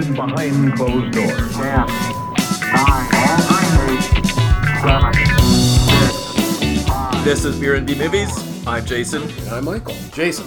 conducted behind closed doors. Ten, nine, eight, seven, six, five. This is Beer and B Movies. I'm Jason. And I'm Michael. Jason,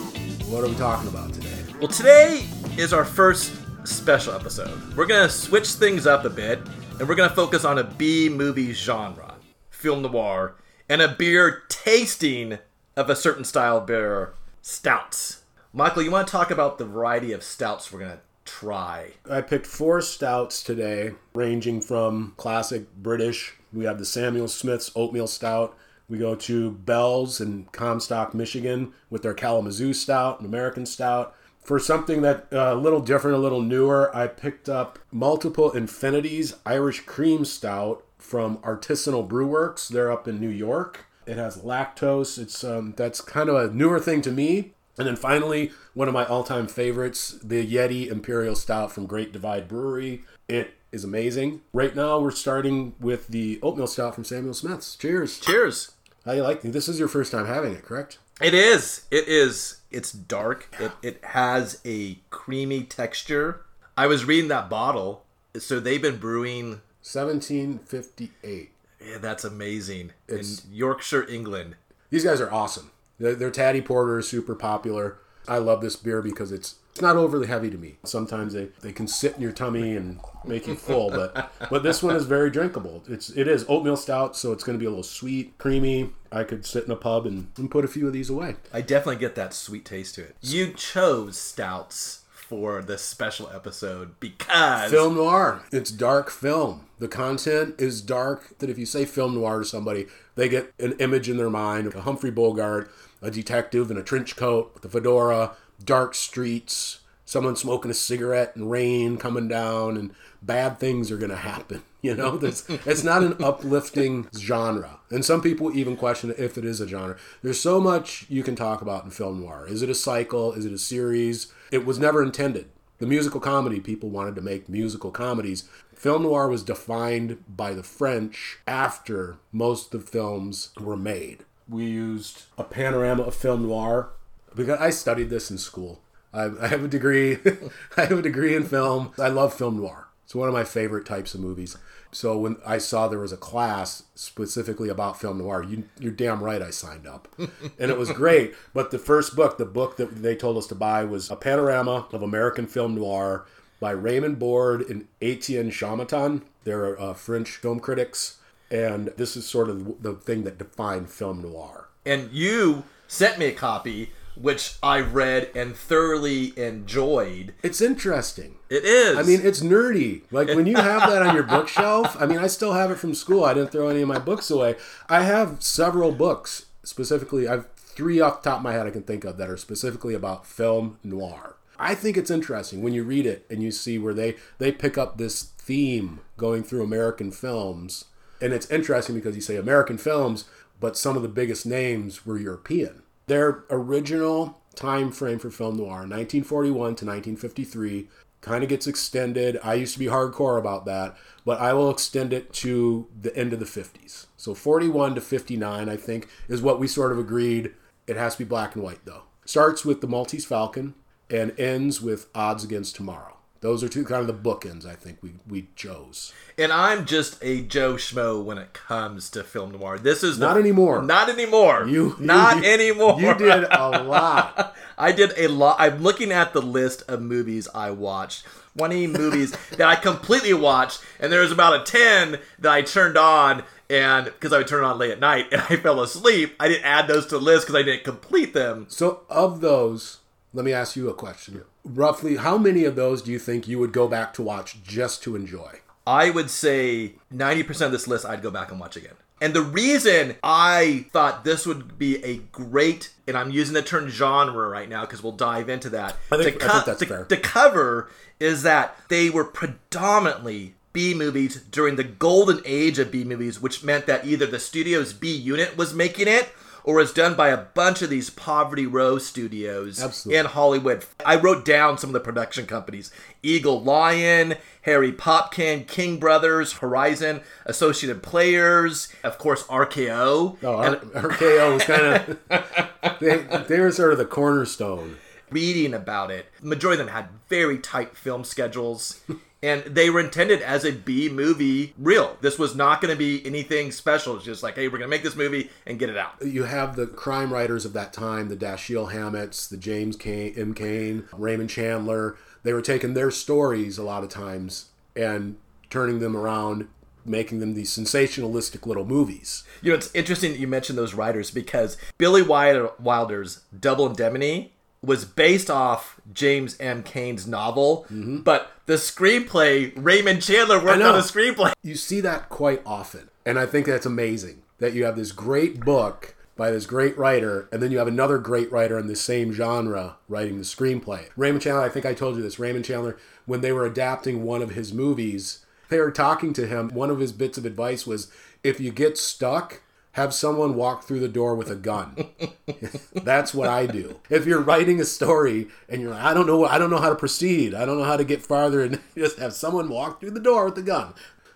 what are we talking about today? Well, today is our first special episode. We're gonna switch things up a bit, and we're gonna focus on a B movie genre, film noir, and a beer tasting of a certain style beer, stouts. Michael, you want to talk about the variety of stouts we're gonna try? I picked four stouts today, ranging from classic British. We have the Samuel Smith's Oatmeal Stout. We go to Bell's in Comstock, Michigan, with their Kalamazoo Stout, an American Stout. For something that uh, a little different, a little newer, I picked up Multiple Infinities Irish Cream Stout from Artisanal Brew Works. They're up in New York. It has lactose. It's um, that's kind of a newer thing to me. And then finally, one of my all-time favorites, the Yeti Imperial Stout from Great Divide Brewery. It is amazing. Right now, we're starting with the oatmeal stout from Samuel Smith's. Cheers! Cheers. How you like it? This is your first time having it, correct? It is. It is. It's dark. It, it has a creamy texture. I was reading that bottle. So they've been brewing. 1758. Yeah, that's amazing. It's- in Yorkshire, England. These guys are awesome. Their, their Taddy Porter is super popular. I love this beer because it's it's not overly heavy to me. Sometimes they, they can sit in your tummy and make you full, but but this one is very drinkable. It's it is oatmeal stout, so it's going to be a little sweet, creamy. I could sit in a pub and, and put a few of these away. I definitely get that sweet taste to it. You chose stouts for this special episode because Film noir. It's dark film. The content is dark. That if you say film noir to somebody, they get an image in their mind of a Humphrey Bogart, a detective in a trench coat with a fedora, dark streets, someone smoking a cigarette, and rain coming down, and bad things are going to happen. You know, This- it's not an uplifting genre. And some people even question if it is a genre. There's so much you can talk about in film noir. Is it a cycle? Is it a series? It was never intended. The musical comedy, people wanted to make musical comedies. Film noir was defined by the French after most of the films were made. We used a panorama of film noir because I studied this in school. I, I have a degree. I have a degree in film. I love film noir. It's one of my favorite types of movies. So when I saw there was a class specifically about film noir, you, you're damn right I signed up, and it was great. But the first book, the book that they told us to buy, was a panorama of American film noir by Raymond Borde and Etienne Chaumeton. They're uh, French film critics, and this is sort of the thing that defined film noir. and you sent me a copy which I read and thoroughly enjoyed. It's interesting. It is. I mean, it's nerdy. Like when you have that on your bookshelf. I mean, I still have it from school. I didn't throw any of my books away. I have several books specifically. I've three off the top of my head I can think of that are specifically about film noir. I think it's interesting when you read it and you see where they they pick up this theme going through American films, and it's interesting because you say American films, but some of the biggest names were European. Their original time frame for film noir, 1941 to 1953, kind of gets extended. I used to be hardcore about that, but I will extend it to the end of the 50s. So 41 to 59, I think, is what we sort of agreed. It has to be black and white, though. Starts with the Maltese Falcon and ends with Odds Against Tomorrow. Those are two kind of the bookends I think we, we chose. and I'm just a Joe Schmo when it comes to film noir. This is the- Not anymore. Not anymore. You, you- not you- anymore. You did a lot. I did a lot. I'm looking at the list of movies I watched. 20 movies that I completely watched, and there was about a 10 that I turned on, and because I would turn it on late at night and I fell asleep, I didn't add those to the list because I didn't complete them. So, of those, let me ask you a question. Roughly, how many of those do you think you would go back to watch just to enjoy? I would say 90% of this list I'd go back and watch again. And the reason I thought this would be a great, and I'm using the term genre right now because we'll dive into that. I think- to I think that's to, fair. to cover is that they were predominantly B movies during the golden age of B movies, which meant that either the studio's B unit was making it or is done by a bunch of these Poverty Row studios Absolutely. in Hollywood. I wrote down some of the production companies Eagle Lion, Harry Popkin, King Brothers, Horizon, Associated Players, of course, RKO. Oh, and- RKO was kind of they, they were sort of the cornerstone. Reading about it, majority of them had very tight film schedules. And they were intended as a B movie reel. This was not going to be anything special. It's just like, hey, we're going to make this movie and get it out. You have the crime writers of that time, the Dashiell Hammetts, the James Cain, M. Cain, Raymond Chandler. They were taking their stories a lot of times and turning them around, making them these sensationalistic little movies. You know, it's interesting that you mentioned those writers because Billy Wilder's Double Indemnity was based off James M. Cain's novel, mm-hmm. but the screenplay, Raymond Chandler worked on a screenplay. You see that quite often. And I think that's amazing that you have this great book by this great writer, and then you have another great writer in the same genre writing the screenplay. Raymond Chandler, I think I told you this. Raymond Chandler, when they were adapting one of his movies, they were talking to him. One of his bits of advice was if you get stuck, have someone walk through the door with a gun. That's what I do. If you're writing a story and you're like, I don't know, I don't know how to proceed. I don't know how to get farther, and just have someone walk through the door with a gun.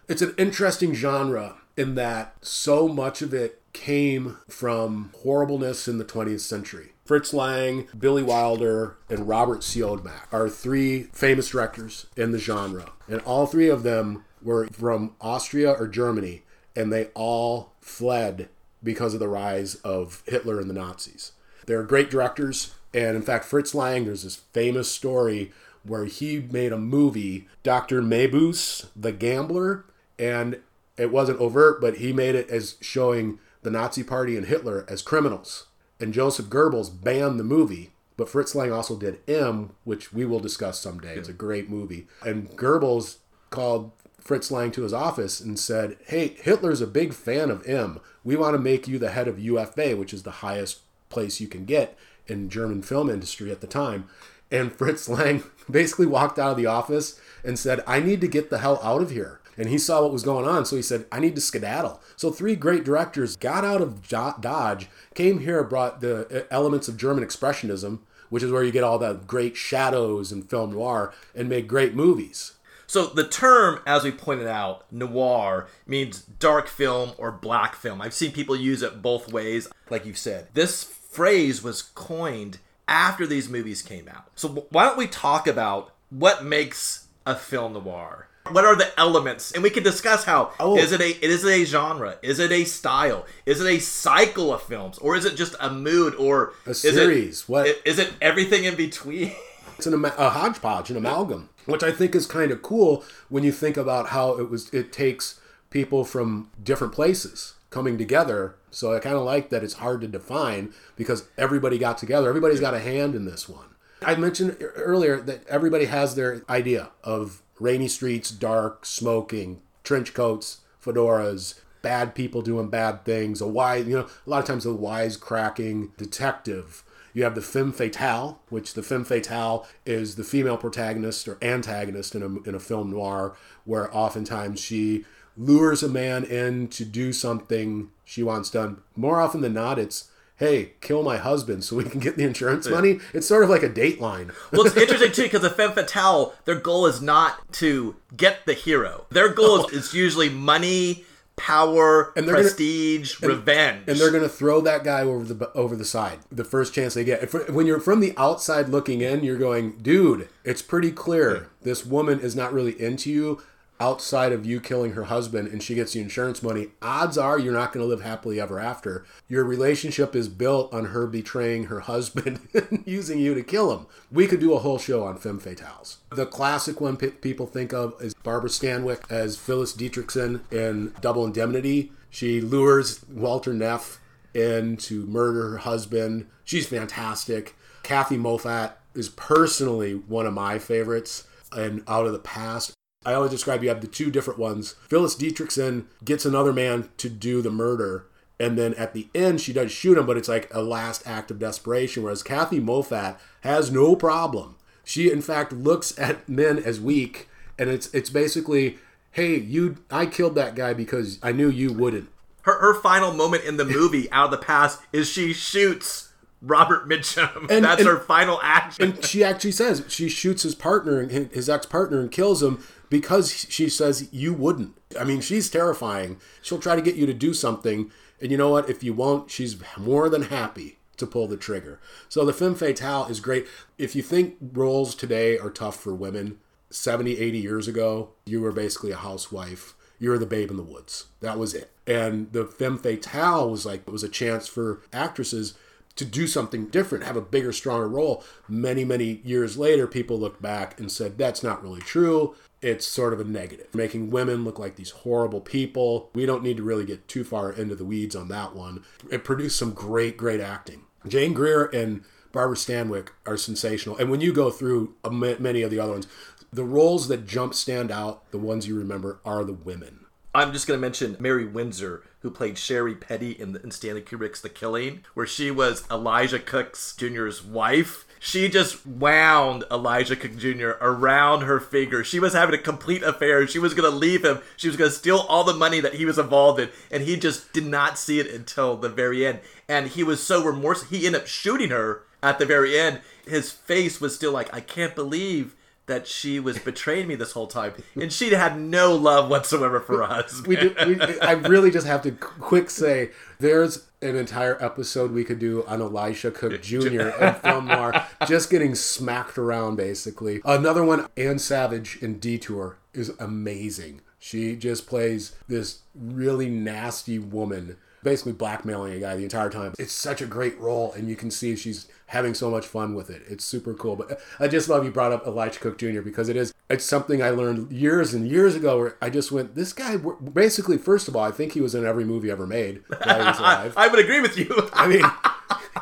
It's an interesting genre in that so much of it came from horribleness in the 20th century. Fritz Lang, Billy Wilder, and Robert Siodmak are three famous directors in the genre. And all three of them were from Austria or Germany, and they all fled because of the rise of Hitler and the Nazis. They're great directors, and in fact, Fritz Lang, there's this famous story where he made a movie, Dr. Mabuse, the Gambler, and it wasn't overt, but he made it as showing the Nazi Party and Hitler as criminals. And Joseph Goebbels banned the movie, but Fritz Lang also did M, which we will discuss someday. It's a great movie. And Goebbels called Fritz Lang to his office and said, Hey, Hitler's a big fan of M. We want to make you the head of UFA, which is the highest place you can get in German film industry at the time. And Fritz Lang basically walked out of the office and said, I need to get the hell out of here. And he saw what was going on, so he said, I need to skedaddle. So three great directors got out of Dodge, came here, brought the uh, elements of German Expressionism, which is where you get all the great shadows and film noir, and made great movies. So the term, as we pointed out, noir means dark film or black film. I've seen people use it both ways, like you've said. This phrase was coined after these movies came out. So why don't we talk about what makes a film noir? What are the elements? And we can discuss how Oh. is it a is it a genre? Is it a style? Is it a cycle of films? Or is it just a mood or A is it- series. What- is it everything in between? It's an a hodgepodge, an amalgam, which I think is kind of cool when you think about how it was. It takes people from different places coming together. So I kind of like that it's hard to define because everybody got together. Everybody's got a hand in this one. I mentioned earlier that everybody has their idea of rainy streets, dark, smoking, trench coats, fedoras, bad people doing bad things, a wise, you know, a lot of times a wise cracking detective. You have the femme fatale, which the femme fatale is the female protagonist or antagonist in a, in a film noir, where oftentimes she lures a man in to do something she wants done. More often than not, it's, hey, kill my husband so we can get the insurance money. It's sort of like a dateline. Well, it's interesting too because the femme fatale, their goal is not to get the hero. Their goal is, is usually money, power, And they're gonna- prestige, revenge. and they're going to throw that guy over the over the side the first chance they get. If, when you're from the outside looking in, you're going, dude, it's pretty clear this woman is not really into you outside of you killing her husband and she gets the insurance money. Odds are you're not going to live happily ever after. Your relationship is built on her betraying her husband and using you to kill him. We could do a whole show on femme fatales. The classic one pe- people think of is Barbara Stanwyck as Phyllis Dietrichson in Double Indemnity. She lures Walter Neff in to murder her husband. She's fantastic. Kathie Moffat is personally one of my favorites and out of the past. I always describe you have the two different ones. Phyllis Dietrichson gets another man to do the murder, and then at the end she does shoot him, but it's like a last act of desperation. Whereas Kathie Moffat has no problem. She in fact looks at men as weak, and it's it's basically, hey, you, I killed that guy because I knew you wouldn't. her her final moment in the movie out of the past is she shoots Robert Mitchum. And- That's and- her final action. and she actually says she shoots his partner his ex-partner and kills him because she says you wouldn't i mean she's terrifying she'll try to get you to do something and you know what if you won't she's more than happy to pull the trigger. So the femme fatale is great. If you think roles today are tough for women, 70, 80 years ago, you were basically a housewife. You were the babe in the woods. That was it. And the femme fatale was like, it was a chance for actresses to do something different, have a bigger, stronger role. Many, many years later, people look back and said, that's not really true. It's sort of a negative, making women look like these horrible people. We don't need to really get too far into the weeds on that one. It produced some great, great acting. Jane Greer and Barbara Stanwyck are sensational. And when you go through uh, many of the other ones, the roles that jump stand out, the ones you remember, are the women. I'm just going to mention Marie Windsor, who played Sherry Peatty in, the, in Stanley Kubrick's The Killing, where she was Elisha Cook's Jr.'s wife. She just wound Elisha Cook Jr. around her finger. She was having a complete affair. She was going to leave him. She was going to steal all the money that he was involved in, and he just did not see it until the very end. And he was so remorseful. He ended up shooting her at the very end. His face was still like, I can't believe that she was betraying me this whole time, and she had no love whatsoever for us. We, do, we I really just have to quick say there's an entire episode we could do on Elisha Cook Jr. and film noir, just getting smacked around basically. Another one, Anne Savage in Detour, is amazing. She just plays this really nasty woman, basically blackmailing a guy the entire time. It's such a great role, and you can see she's having so much fun with it. It's super cool. But I just love you brought up Elisha Cook Jr. because it is it's something I learned years and years ago where I just went, this guy basically first of all, I think he was in every movie ever made while he was alive. I would agree with you. I mean,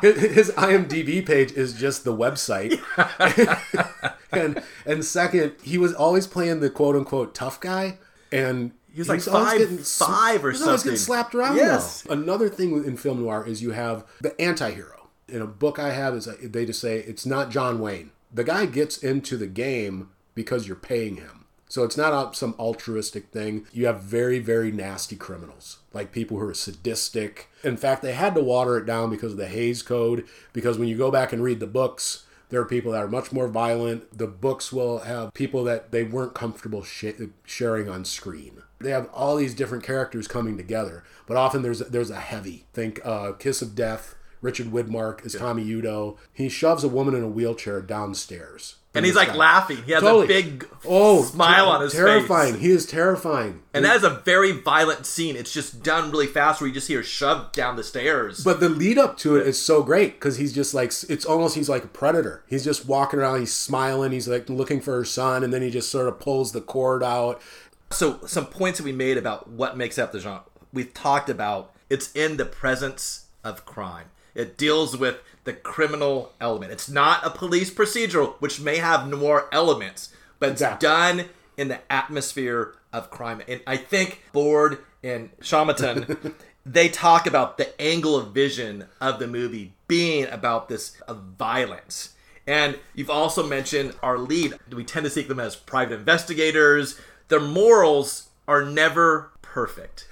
his IMDb page is just the website. and and second, he was always playing the quote unquote tough guy, and He was like he's five- getting five or he's always getting something. slapped around. Yes. though. Another thing in film noir is you have the anti-hero. In a book I have is uh, they just say it's not John Wayne. The guy gets into the game because you're paying him. So it's not some altruistic thing. You have very, very nasty criminals, like people who are sadistic. In fact, they had to water it down because of the Hays Code. Because when you go back and read the books, there are people that are much more violent. The books will have people that they weren't comfortable sh- sharing on screen. They have all these different characters coming together, but often there's there's a heavy. Think uh, Kiss of Death. Richard Widmark is Tommy Udo. He shoves a woman in a wheelchair downstairs. and he's like laughing. He has Totally. a big Oh, smile ter- on his face terrifying. face. He is terrifying. And that is a very violent scene. It's just done really fast where you just hear shoved down the stairs. But the lead up to it is so great because he's just like it's almost he's like a predator. He's just walking around, he's smiling, he's like looking for her son, and then he just sort of pulls the cord out. So some points that we made about what makes up the genre. We've talked about it's in the presence of crime. It deals with the criminal element. It's not a police procedural, which may have noir elements, but it's Exactly. done in the atmosphere of crime. And I think Borde and Chaumeton, they talk about the angle of vision of the movie being about this uh, violence. And you've also mentioned our lead. We tend to see them as private investigators. Their morals are never perfect.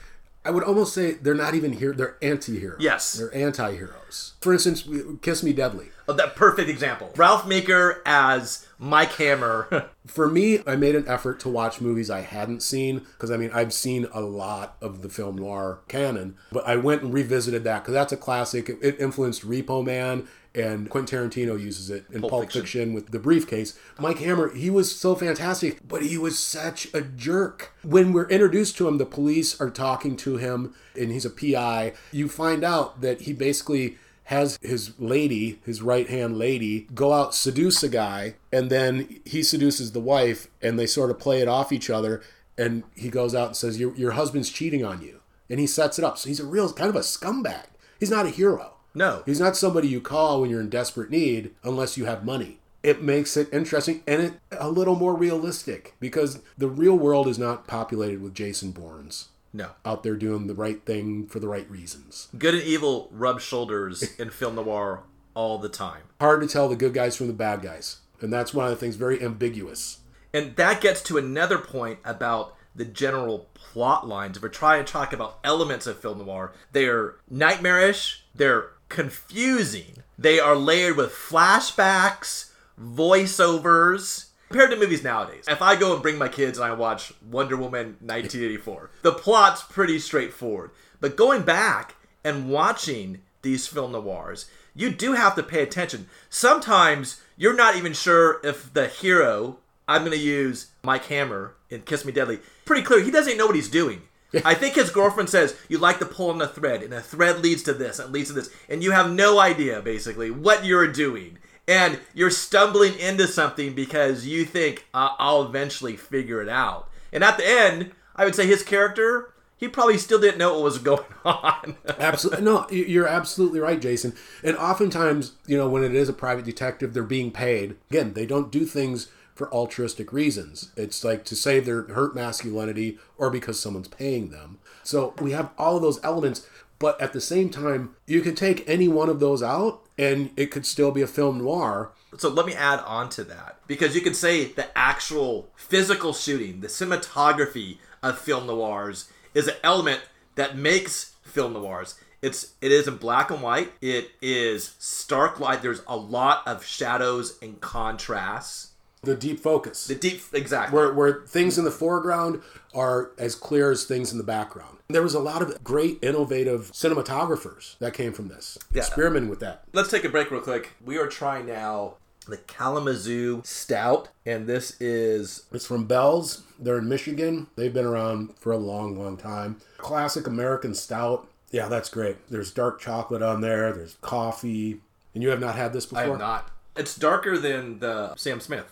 I would almost say they're not even here. They're anti-heroes. Yes. they're anti-heroes. For instance, "Kiss Me Deadly." Oh, that perfect example. Ralph Meeker as Mike Hammer. For me, I made an effort to watch movies I hadn't seen because I mean I've seen a lot of the film noir canon, but I went and revisited that because that's a classic. It- It influenced Repo Man, and Quentin Tarantino uses it in Pulp, Pulp Fiction. Fiction. with the briefcase. Mike Hammer, he was so fantastic, but he was such a jerk. When we're introduced to him, the police are talking to him, and he's a PI. You find out that he basically has his lady, his right hand lady, go out seduce a guy, and then he seduces the wife, and they sort of play it off each other. And he goes out and says, "Your your husband's cheating on you," and he sets it up. So he's a real kind of a scumbag. He's not a hero. No. He's not somebody you call when you're in desperate need unless you have money. It makes it interesting and it a little more realistic because the real world is not populated with Jason Bournes No. out there doing the right thing for the right reasons. Good and evil rub shoulders in film noir all the time. Hard to tell the good guys from the bad guys. And that's one of the things very ambiguous. And that gets to another point about the general plot lines. If we're trying to talk about elements of film noir, they're nightmarish, they're confusing, they are layered with flashbacks, voiceovers. Compared to movies nowadays, if I go and bring my kids and I watch Wonder Woman 1984, the plot's pretty straightforward. But going back and watching these film noirs, you do have to pay attention. Sometimes you're not even sure if the hero, I'm going to use Mike Hammer in Kiss Me Deadly, pretty clear. He doesn't know what he's doing. I think his girlfriend says you like to pull on a thread, and a thread leads to this, and leads to this, and you have no idea basically what you're doing, and you're stumbling into something because you think uh, I'll eventually figure it out. And at the end, I would say his character, he probably still didn't know what was going on. Absolutely. No, you're absolutely right, Jason. And oftentimes, you know, when it is a private detective, they're being paid. Again, they don't do things for altruistic reasons. It's like to save their hurt masculinity or because someone's paying them. So we have all of those elements, but at the same time, you could take any one of those out and it could still be a film noir. So let me add on to that because you could say the actual physical shooting, the cinematography of film noirs is an element that makes film noirs. It's it is in black and white. It is stark light. There's a lot of shadows and contrasts. The deep focus. The deep exactly. where, where things in the foreground are as clear as things in the background. There was a lot of great, innovative cinematographers that came from this, experimenting with that. Let's take a break real quick. We are trying now the Kalamazoo Stout, and this is It's from Bell's. They're in Michigan. They've been around for a long, long time. Classic American stout. Yeah, that's great. There's dark chocolate on there. There's coffee. And you have not had this before? I have not. It's darker than the Sam Smith.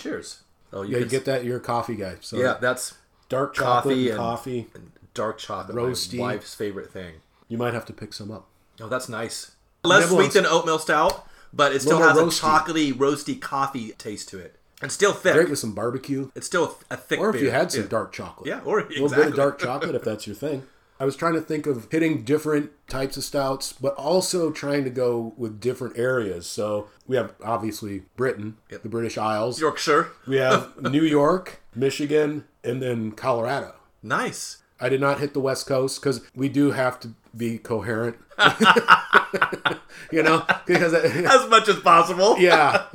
Cheers. Oh, Yeah, you get that. You're a coffee guy. So Yeah, that's dark chocolate coffee and and- coffee. dark chocolate. Roasty. My wife's favorite thing. You might have to pick some up. Oh, that's nice. Less Nibble sweet than oatmeal stout, but it still more has a chocolatey, roasty coffee taste to it. And still thick. Great with some barbecue. It's still a thick Or if you had some Yeah. dark chocolate. Yeah, or- a little bit of dark chocolate if that's your thing. I was trying to think of hitting different types of stouts, but also trying to go with different areas. So we have obviously Britain, the British Isles. Yorkshire. We have New York, Michigan, and then Colorado. Nice. I did not hit the West Coast because we do have to be coherent. you know, because As much as possible. yeah,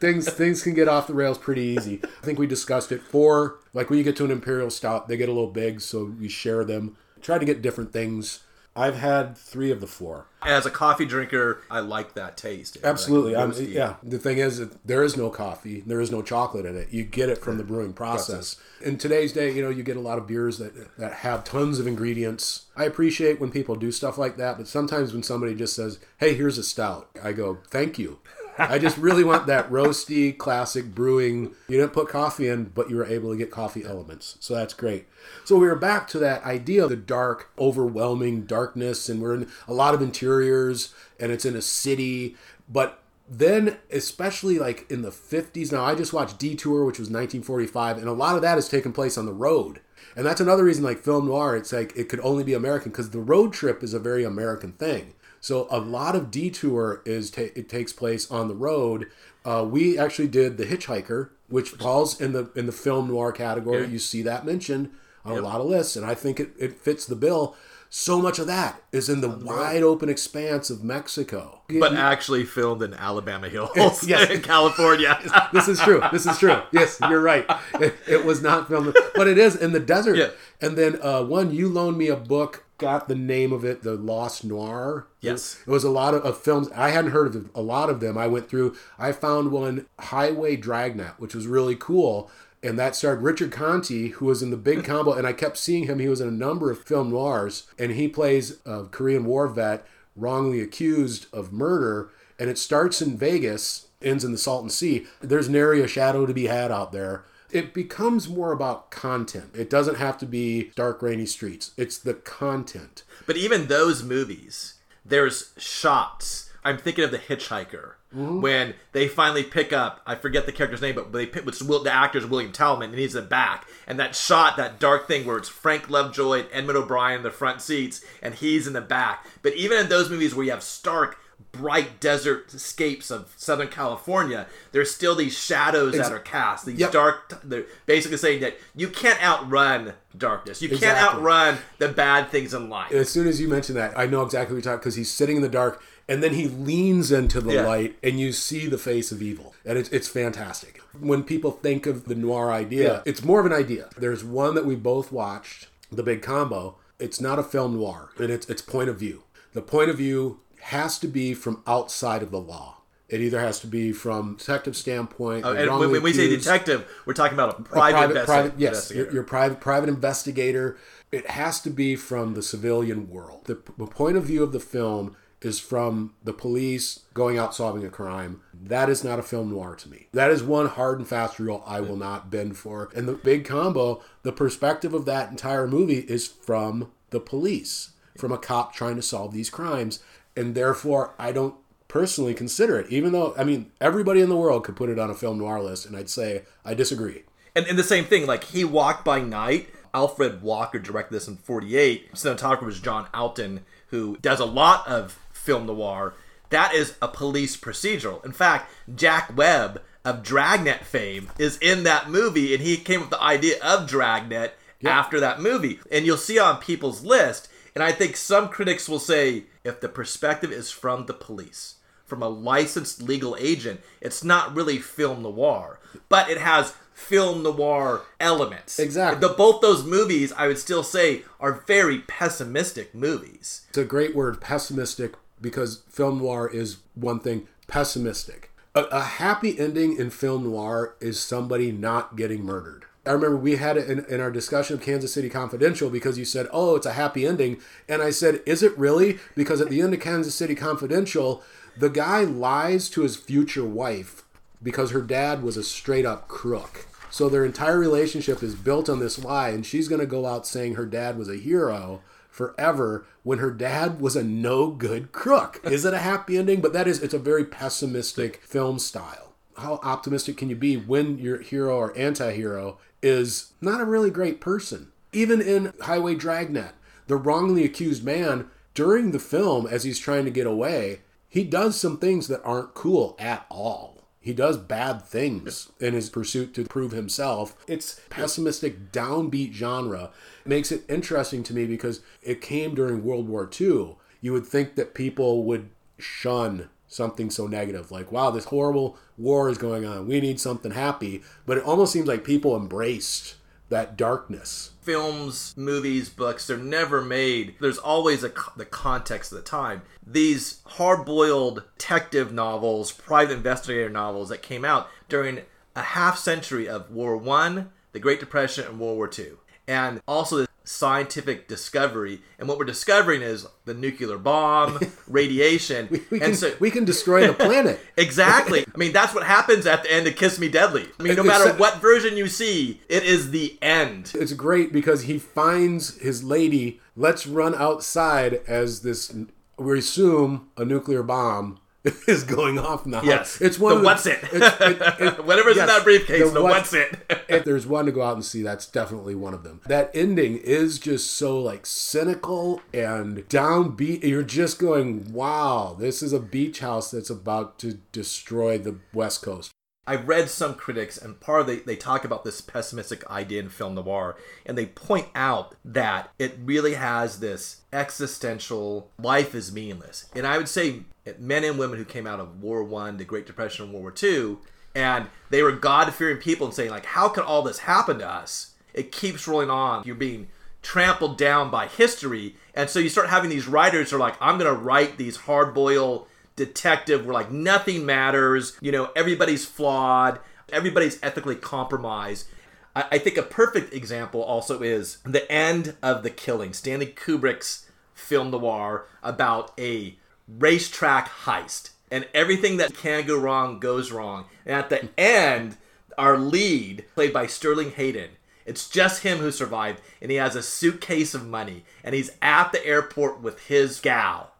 things things can get off the rails pretty easy. I think we discussed it. For like when you get to an imperial stout, they get a little big, so we share them. Try to get different things. I've had three of the four. As a coffee drinker, I like that taste. Absolutely, Like I'm, yeah. The thing is, that there is no coffee, there is no chocolate in it. You get it from the brewing process. In today's day, you know, you get a lot of beers that that have tons of ingredients. I appreciate when people do stuff like that, but sometimes when somebody just says, "Hey, here's a stout," I go, "Thank you." I just really want that roasty, classic brewing. You didn't put coffee in, but you were able to get coffee elements. So that's great. So we were back to that idea of the dark, overwhelming darkness, and we're in a lot of interiors, and it's in a city. But then, especially like in the 50s, now I just watched Detour, which was 1945, and a lot of that has taken place on the road. And that's another reason, like film noir, it's like it could only be American because the road trip is a very American thing. So a lot of detour is ta- it takes place on the road. Uh, we actually did the Hitchhiker, which falls in the in the film noir category. You see that mentioned on a lot of lists, and I think it, it fits the bill. So much of that is in the wide open expanse of Mexico. But actually filmed in Alabama Hills, Yes. in California. this is true. This is true. Yes, you're right. It, it was not filmed, but it is in the desert. Yeah. And then uh, one, you loaned me a book. Got the name of it, The Lost Noir. Yes. It was a lot of, of films. I hadn't heard of a lot of them. I went through. I found one, Highway Dragnet, which was really cool. And that starred Richard Conte, who was in the Big Combo, and I kept seeing him. He was in a number of film noirs, and he plays a Korean War vet wrongly accused of murder. And it starts in Vegas, ends in the Salton Sea. There's nary a shadow to be had out there. It becomes more about content. It doesn't have to be dark, rainy streets. It's the content. But even those movies, there's shots. I'm thinking of The Hitchhiker mm-hmm. when they finally pick up. I forget the character's name, but they pick. Which Will, the actor's William Talman, and he's in the back. And that shot, that dark thing where it's Frank Lovejoy and Edmund O'Brien in the front seats, and he's in the back. But even in those movies where you have stark. Bright desert scapes of Southern California. There's still these shadows that are cast. These Yep. dark. They're basically saying that you can't outrun darkness. You can't outrun the bad things in life. As soon as you mention that, I know exactly what you're talking because he's sitting in the dark and then he leans into the Yeah. light and you see the face of evil. And it's, it's fantastic. When people think of the noir idea, Yeah. it's more of an idea. There's one that we both watched, The Big Combo. It's not a film noir, and it's, it's point of view. the point of view has to be from outside of the law. It either has to be from detective standpoint. Oh, and when, when we say detective, we're talking about a a private, private yes, investigator. your, your private private investigator. It has to be from the civilian world. The, the point of view of the film is from the police going out solving a crime. That is not a film noir to me. That is one hard and fast rule I will not bend for. And the big combo, the perspective of that entire movie is from the police, from a cop trying to solve these crimes, and therefore I don't personally consider it. Even though I mean everybody in the world could put it on a film noir list, and I'd say I disagree. And, and the same thing, like he walked by night. Alfred Werker directed this in '48. Cinematographer was John Alton, who does a lot of film noir. That is a police procedural. In fact, Jack Webb of Dragnet fame is in that movie, and he came up with the idea of Dragnet after that movie. And you'll see on people's list, and I think some critics will say if the perspective is from the police, from a licensed legal agent, it's not really film noir, but it has film noir elements. Exactly. The, both those movies, I would still say, are very pessimistic movies. It's a great word, pessimistic, because film noir is one thing, pessimistic. A, a happy ending in film noir is somebody not getting murdered. I remember we had it in, in our discussion of Kansas City Confidential because you said, oh, it's a happy ending. And I said, is it really? Because at the end of Kansas City Confidential, the guy lies to his future wife because her dad was a straight up crook. So their entire relationship is built on this lie, and she's going to go out saying her dad was a hero forever when her dad was a no good crook. Is it a happy ending? But that is, it's a very pessimistic film style. How optimistic can you be when your hero or anti hero is not a really great person? Even in Highway Dragnet, the wrongly accused man, during the film, as he's trying to get away, he does some things that aren't cool at all. He does bad things in his pursuit to prove himself. It's pessimistic, downbeat genre. It makes it interesting to me because it came during World War II. You would think that people would shun something so negative, like, wow, this horrible war is going on. We need something happy. But it almost seems like people embraced that darkness. films, movies, books, they're never made. There's always a, the context of the time. These hard boiled detective novels, private investigator novels that came out during a half century of World War One, the Great Depression, and World War Two. And also scientific discovery. And what we're discovering is the nuclear bomb, radiation. We and can, so we can destroy the planet. Exactly. I mean, that's what happens at the end of Kiss Me Deadly. I mean, no matter what version you see, it is the end. it's great because he finds his lady. Let's run outside as this. We assume a nuclear bomb is going off now. Yes. it's one The of the, what's it? it's- it- it- Whatever's in that briefcase, the what- what's it? if there's one to go out and see, that's definitely one of them. That ending is just so like cynical and downbeat. You're just going, wow, this is a beach house that's about to destroy the West Coast. I read some critics, and part of they, they talk about this pessimistic idea in film noir, and they point out that it really has this existential life is meaningless. And I would say men and women who came out of War One, the Great Depression, and World War Two, and they were God fearing people and saying, like, how could all this happen to us? It keeps rolling on. You're being trampled down by history. And so you start having these writers who are like, I'm going to write these hard boiled detective where like nothing matters, you know, everybody's flawed, everybody's ethically compromised. I, I think a perfect example also is the end of The Killing, Stanley Kubrick's film noir about a racetrack heist. And everything that can go wrong goes wrong. And at the end, our lead, played by Sterling Hayden, it's just him who survived, and he has a suitcase of money, and he's at the airport with his gal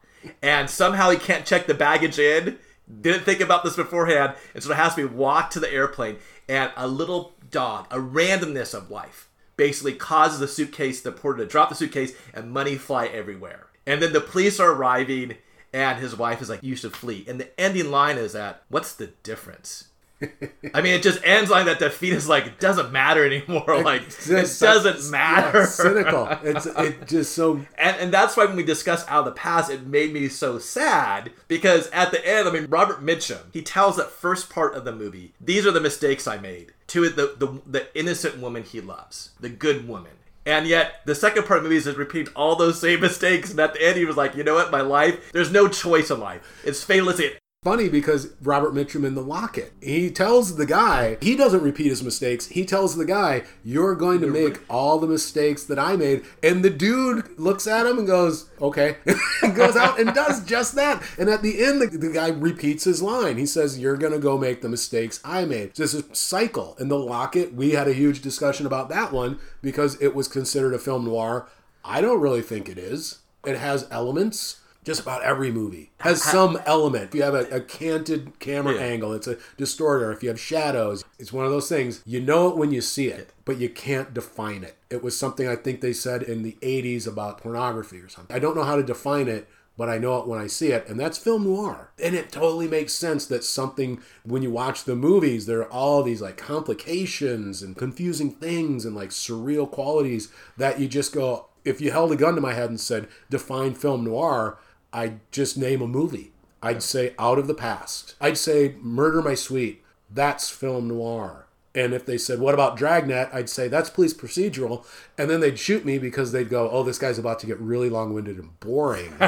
and somehow he can't check the baggage in. Didn't think about this beforehand, and so it has to be walked to the airplane. And a little dog, a randomness of life, basically causes the suitcase, the porter to drop the suitcase, and money fly everywhere. And then the police are arriving, and his wife is like, "You should flee." And the ending line is that, "What's the difference?" I mean, it just ends like that. Defeat is like it doesn't matter anymore. Like it doesn't matter. Yeah, cynical. It's it just so And, and that's why when we discuss Out of the Past, it made me so sad because at the end, I mean, Robert Mitchum, he tells that first part of the movie, these are the mistakes I made to the, the, the innocent woman he loves, the good woman. And yet, the second part of the movie is just repeating all those same mistakes. And at the end, he was like, you know what? My life, there's no choice in life. It's fatalistic. Funny because Robert Mitchum in The Locket, he tells the guy, he doesn't repeat his mistakes. He tells the guy, You're going to make all the mistakes that I made. And the dude looks at him and goes, Okay. and goes out and does just that. And at the end, the, the guy repeats his line. He says, You're going to go make the mistakes I made. This is a cycle. In The Locket, we had a huge discussion about that one because it was considered a film noir. I don't really think it is. It has elements just about every movie has some element. If you have a, a canted camera Yeah. angle, it's a distorter. If you have shadows, it's one of those things. You know it when you see it, but you can't define it. It was something I think they said in the 80s about pornography or something. I don't know how to define it, but I know it when I see it, and that's film noir. And it totally makes sense that something, when you watch the movies, there are all these like complications and confusing things and like surreal qualities that you just go, if you held a gun to my head and said, define film noir, I'd just name a movie. I'd say Out of the Past. I'd say Murder My Sweet. That's film noir. And if they said, What about Dragnet? I'd say that's police procedural. And then they'd shoot me because they'd go, Oh, this guy's about to get really long winded and boring.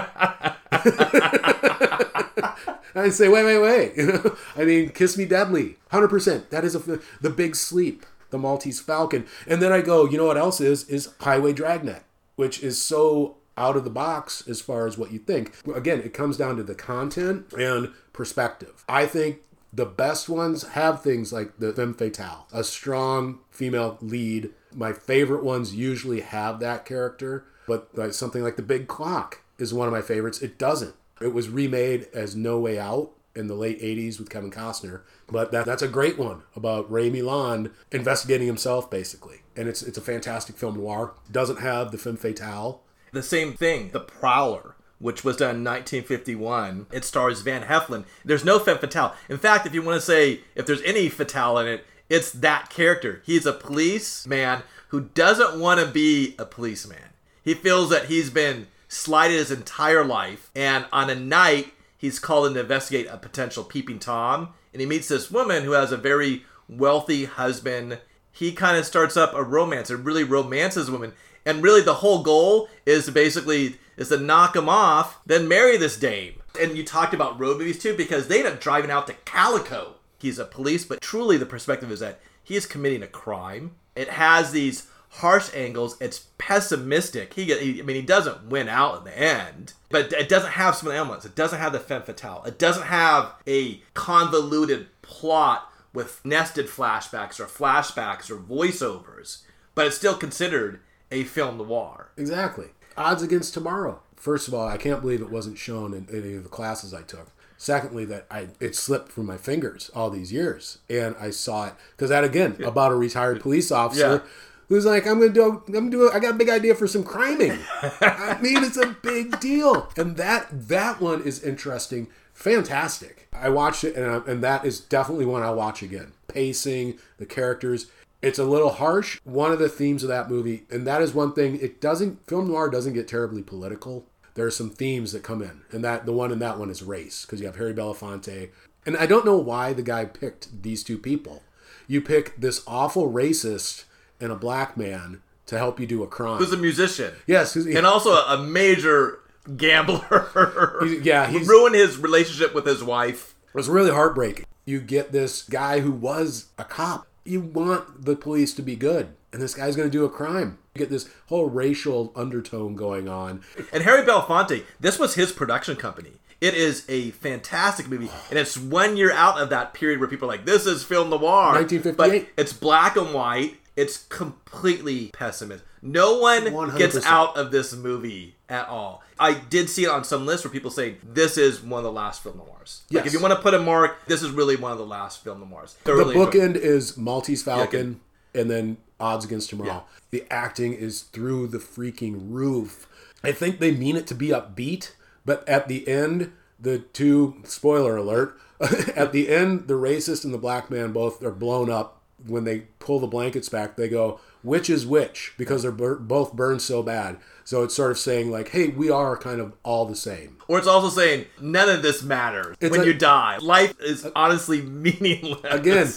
I'd say, Wait, wait, wait. You know? I mean, Kiss Me Deadly. 100%. That is a, the big sleep, the Maltese Falcon. And then I go, You know what else is? Is Highway Dragnet, which is so out of the box as far as what you think. Again, it comes down to the content and perspective. I think the best ones have things like the femme fatale, a strong female lead. My favorite ones usually have that character, but like something like The Big Clock is one of my favorites. It doesn't. It was remade as No Way Out in the late 80s with Kevin Costner, but that, that's a great one about Ray Milland investigating himself basically. And it's it's a fantastic film noir. Doesn't have the femme fatale, The same thing, The Prowler, which was done in 1951. It stars Van Heflin. There's no femme fatale. In fact, if you want to say if there's any fatale in it, it's that character. He's a policeman who doesn't want to be a policeman. He feels that he's been slighted his entire life, and on a night, he's called in to investigate a potential peeping Tom, and he meets this woman who has a very wealthy husband. He kind of starts up a romance and really romances the woman. And really, the whole goal is to basically is to knock him off, then marry this dame. And you talked about road movies too, because they end up driving out to Calico. He's a police, but truly the perspective is that he is committing a crime. It has these harsh angles. It's pessimistic. He, he I mean, he doesn't win out in the end, but it doesn't have some of the elements. It doesn't have the femme fatale. It doesn't have a convoluted plot with nested flashbacks or flashbacks or voiceovers, but it's still considered a film noir. Exactly. Odds Against Tomorrow. First of all, I can't believe it wasn't shown in any of the classes I took. Secondly, that I it slipped from my fingers all these years, and I saw it because that again about a retired police officer Yeah. who's like, "I'm gonna do, I'm gonna do, I got a big idea for some criming." I mean, it's a big deal, and that that one is interesting, fantastic. I watched it, and I, and that is definitely one I'll watch again. Pacing, the characters. It's a little harsh. One of the themes of that movie, and that is one thing. It doesn't film noir doesn't get terribly political. There are some themes that come in, and that the one in that one is race because you have Harry Belafonte, and I don't know why the guy picked these two people. You pick this awful racist and a black man to help you do a crime. Who's a musician? yes, who's, and also a, a major gambler. He's- yeah, he's- ruined his relationship with his wife. It was really heartbreaking. You get this guy who was a cop. You want the police to be good, and this guy's going to do a crime. You get this whole racial undertone going on. And Harry Belafonte, this was his production company. It is a fantastic movie, and it's one year out of that period where people are like, "This is film noir." 1958. But it's black and white. It's completely pessimistic. No one 100%. gets out of this movie at all. I did see it on some lists where people say this is one of the last film noirs. Like Yes. if you want to put a mark, this is really one of the last film noirs. The Thoroughly enjoyed. bookend is Maltese Falcon and then Odds Against Tomorrow. The acting is through the freaking roof. I think they mean it to be upbeat, but at the end, the two spoiler alert, at the end, the racist and the black man both are blown up when they pull the blankets back, they go, which is which? Because they're bur- both burned so bad. So it's sort of saying, like, hey, we are kind of all the same. Or it's also saying none of this matters It's when a- you die. Life is honestly meaningless. Again,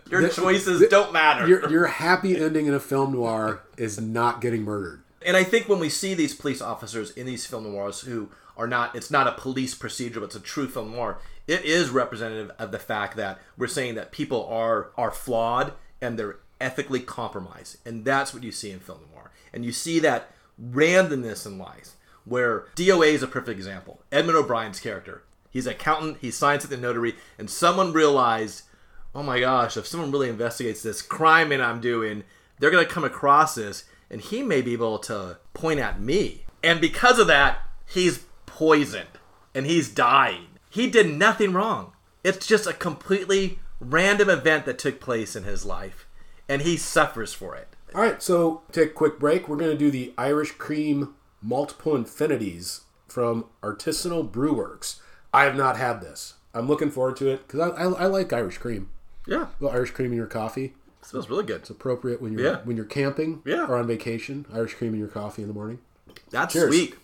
your choices don't matter. Your, your happy ending in a film noir is not getting murdered. And I think when we see these police officers in these film noirs who are not, it's not a police procedure, but it's a true film noir. It is representative of the fact that we're saying that people are are flawed and they're ethically compromised, and that's what you see in film noir. And you see that randomness in life, where DOA is a perfect example. Edmund O'Brien's character, he's an accountant, he signs at the notary, and someone realized, oh my gosh, if someone really investigates this crime that I'm doing, they're gonna come across this and he may be able to point at me. And because of that, he's poisoned and he's dying. He did nothing wrong. It's just a completely random event that took place in his life, and he suffers for it. All right, so take a quick break. We're going to do the Irish Cream Multiple Infinities from Artisanal Brew Works. I have not had this. I'm looking forward to it because I, I, I like Irish cream. Yeah, A little Irish cream in your coffee. smells really good. It's appropriate when you're Yeah. when you're camping Yeah. or on vacation. Irish cream in your coffee in the morning. That's Cheers. sweet.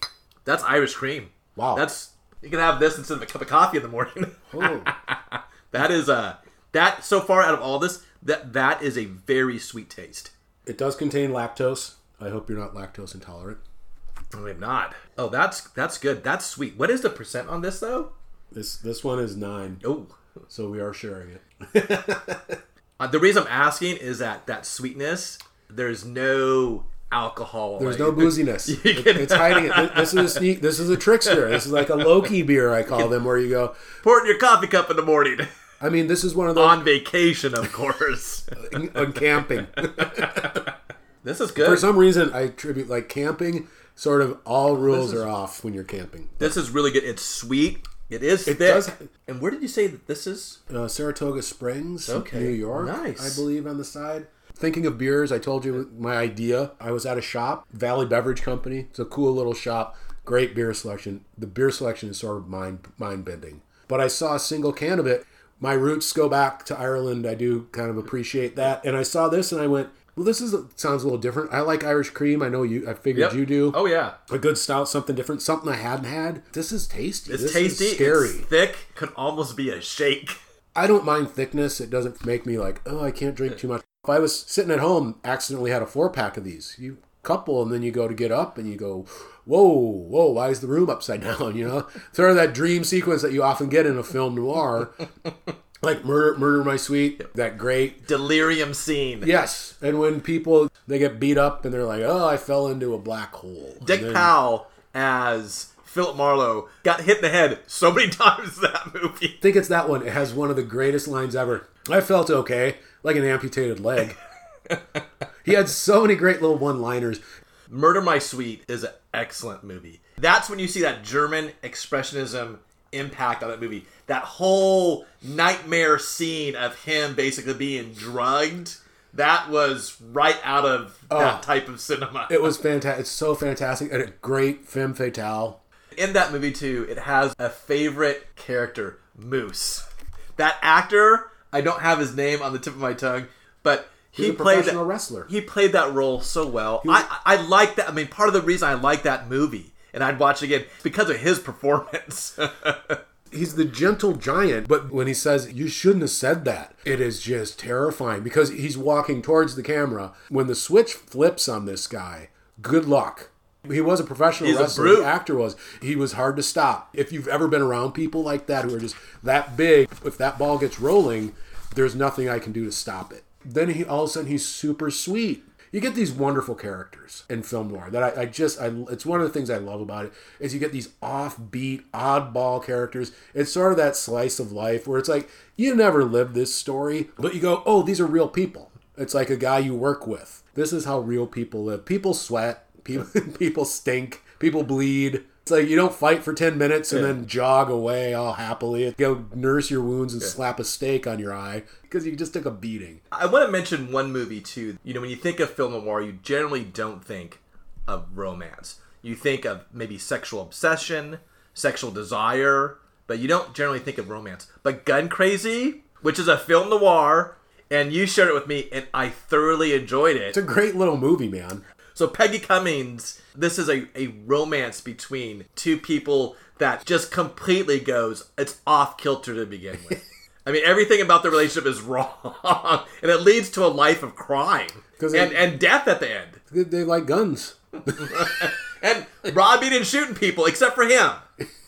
That's Irish cream. Wow. That's you can have this instead of a cup of coffee in the morning. Oh, that is uh that so far out of all this, that that is a very sweet taste. it does contain lactose. I hope you're not lactose intolerant. I am not. Oh, that's that's good. That's sweet. What is the percent on this though? This this one is nine, Oh, so we are sharing it. uh, the reason I'm asking is that that sweetness. There's no alcohol. There's no booziness. It- it's hiding it. This is a sneak. This is a trickster. This is like a Loki beer. I call them, where you go. Pour it in your coffee cup in the morning. I mean, this is one of those on vacation, of course. on camping. this is good. For some reason, I attribute like camping. Sort of all rules is- are off when you're camping. This is really good. It's sweet. It is It thick. does- And where did you say that this is? Uh, Saratoga Springs, Okay. New York. Nice. I believe on the side. Thinking of beers, I told you my idea. I was at a shop, Valley Beverage Company. It's a cool little shop. Great beer selection. The beer selection is sort of mind mind bending. But I saw a single can of it. My roots go back to Ireland. I do kind of appreciate that. And I saw this and I went, well, this is sounds a little different. I like Irish cream. I know you. I figured Yep. you do. Oh yeah, A good stout, something different, something I hadn't had. This is tasty. it's this tasty. Is scary. It's thick. Could almost be a shake. I don't mind thickness. It doesn't make me like, oh, I can't drink too much. If I was sitting at home, accidentally had a four pack of these, you couple, and then you go to get up, and you go, whoa, whoa, why is the room upside down? You know, sort of that dream sequence that you often get in a film noir, like Murder, Murder My Sweet, that great. Delirium scene. Yes, and when people they get beat up and they're like, "Oh, I fell into a black hole." Dick then- Powell as Philip Marlowe got hit in the head so many times in that movie. I think it's that one. It has one of the greatest lines ever. I felt okay, like an amputated leg. he had so many great little one-liners. Murder My Sweet is an excellent movie. That's when you see that German expressionism impact on that movie. That whole nightmare scene of him basically being drugged. That was right out of that Oh. type of cinema. It was fantastic. It's so fantastic and a great femme fatale. in that movie too, it has a favorite character, Moose. That actor, I don't have his name on the tip of my tongue, but He's he a played professional that, wrestler. He played that role so well. I I I like that. I mean, part of the reason I like that movie, and I'd watch it again because of his performance. He's the gentle giant, but when he says you shouldn't have said that, it is just terrifying because he's walking towards the camera. When the switch flips on this guy, good luck. He was a professional He's a wrestler. brute. The actor was. He was hard to stop. If you've ever been around people like that who are just that big, if that ball gets rolling, there's nothing I can do to stop it. Then he all of a sudden he's super sweet. You get these wonderful characters in film noir that I, I just I, it's one of the things I love about it is you get these offbeat, oddball characters. It's sort of that slice of life where it's like you never lived this story, but you go, oh, these are real people. It's like a guy you work with. This is how real people live. People sweat. People people stink. People bleed. It's like you don't fight for ten minutes and then jog away all happily. Go nurse your wounds and slap a steak on your eye because you just took a beating. I want to mention one movie too. You know, when you think of film noir, you generally don't think of romance. You think of maybe sexual obsession, sexual desire, but you don't generally think of romance. But Gun Crazy, which is a film noir, and you shared it with me, and I thoroughly enjoyed it. It's a great little movie, man. So Peggy Cummins, this is a, a romance between two people that just completely goes, it's off kilter to begin with. I mean, everything about the relationship is wrong, and it leads to a life of crime and, they- and death at the end. They, they like guns. And robbing and shooting people, except for him.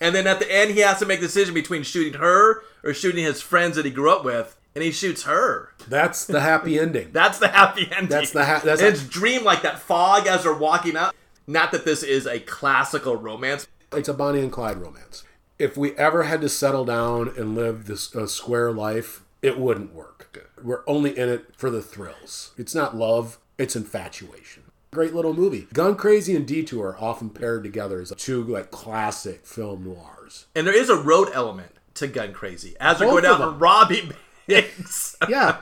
And then at the end, he has to make a decision between shooting her or shooting his friends that he grew up with, and he shoots her. That's the happy ending. That's the happy ending. That's the ha- that's- it's dream like that fog as they're walking out. Not that this is a classical romance. It's a Bonnie and Clyde romance. If we ever had to settle down and live this uh, square life, it wouldn't work. We're only in it for the thrills. It's not love, it's infatuation. Great little movie. Gun Crazy and Detour are often paired together as two like classic film noirs. And there is a road element to Gun Crazy as they're Both going out of them. and robbing banks. Yeah,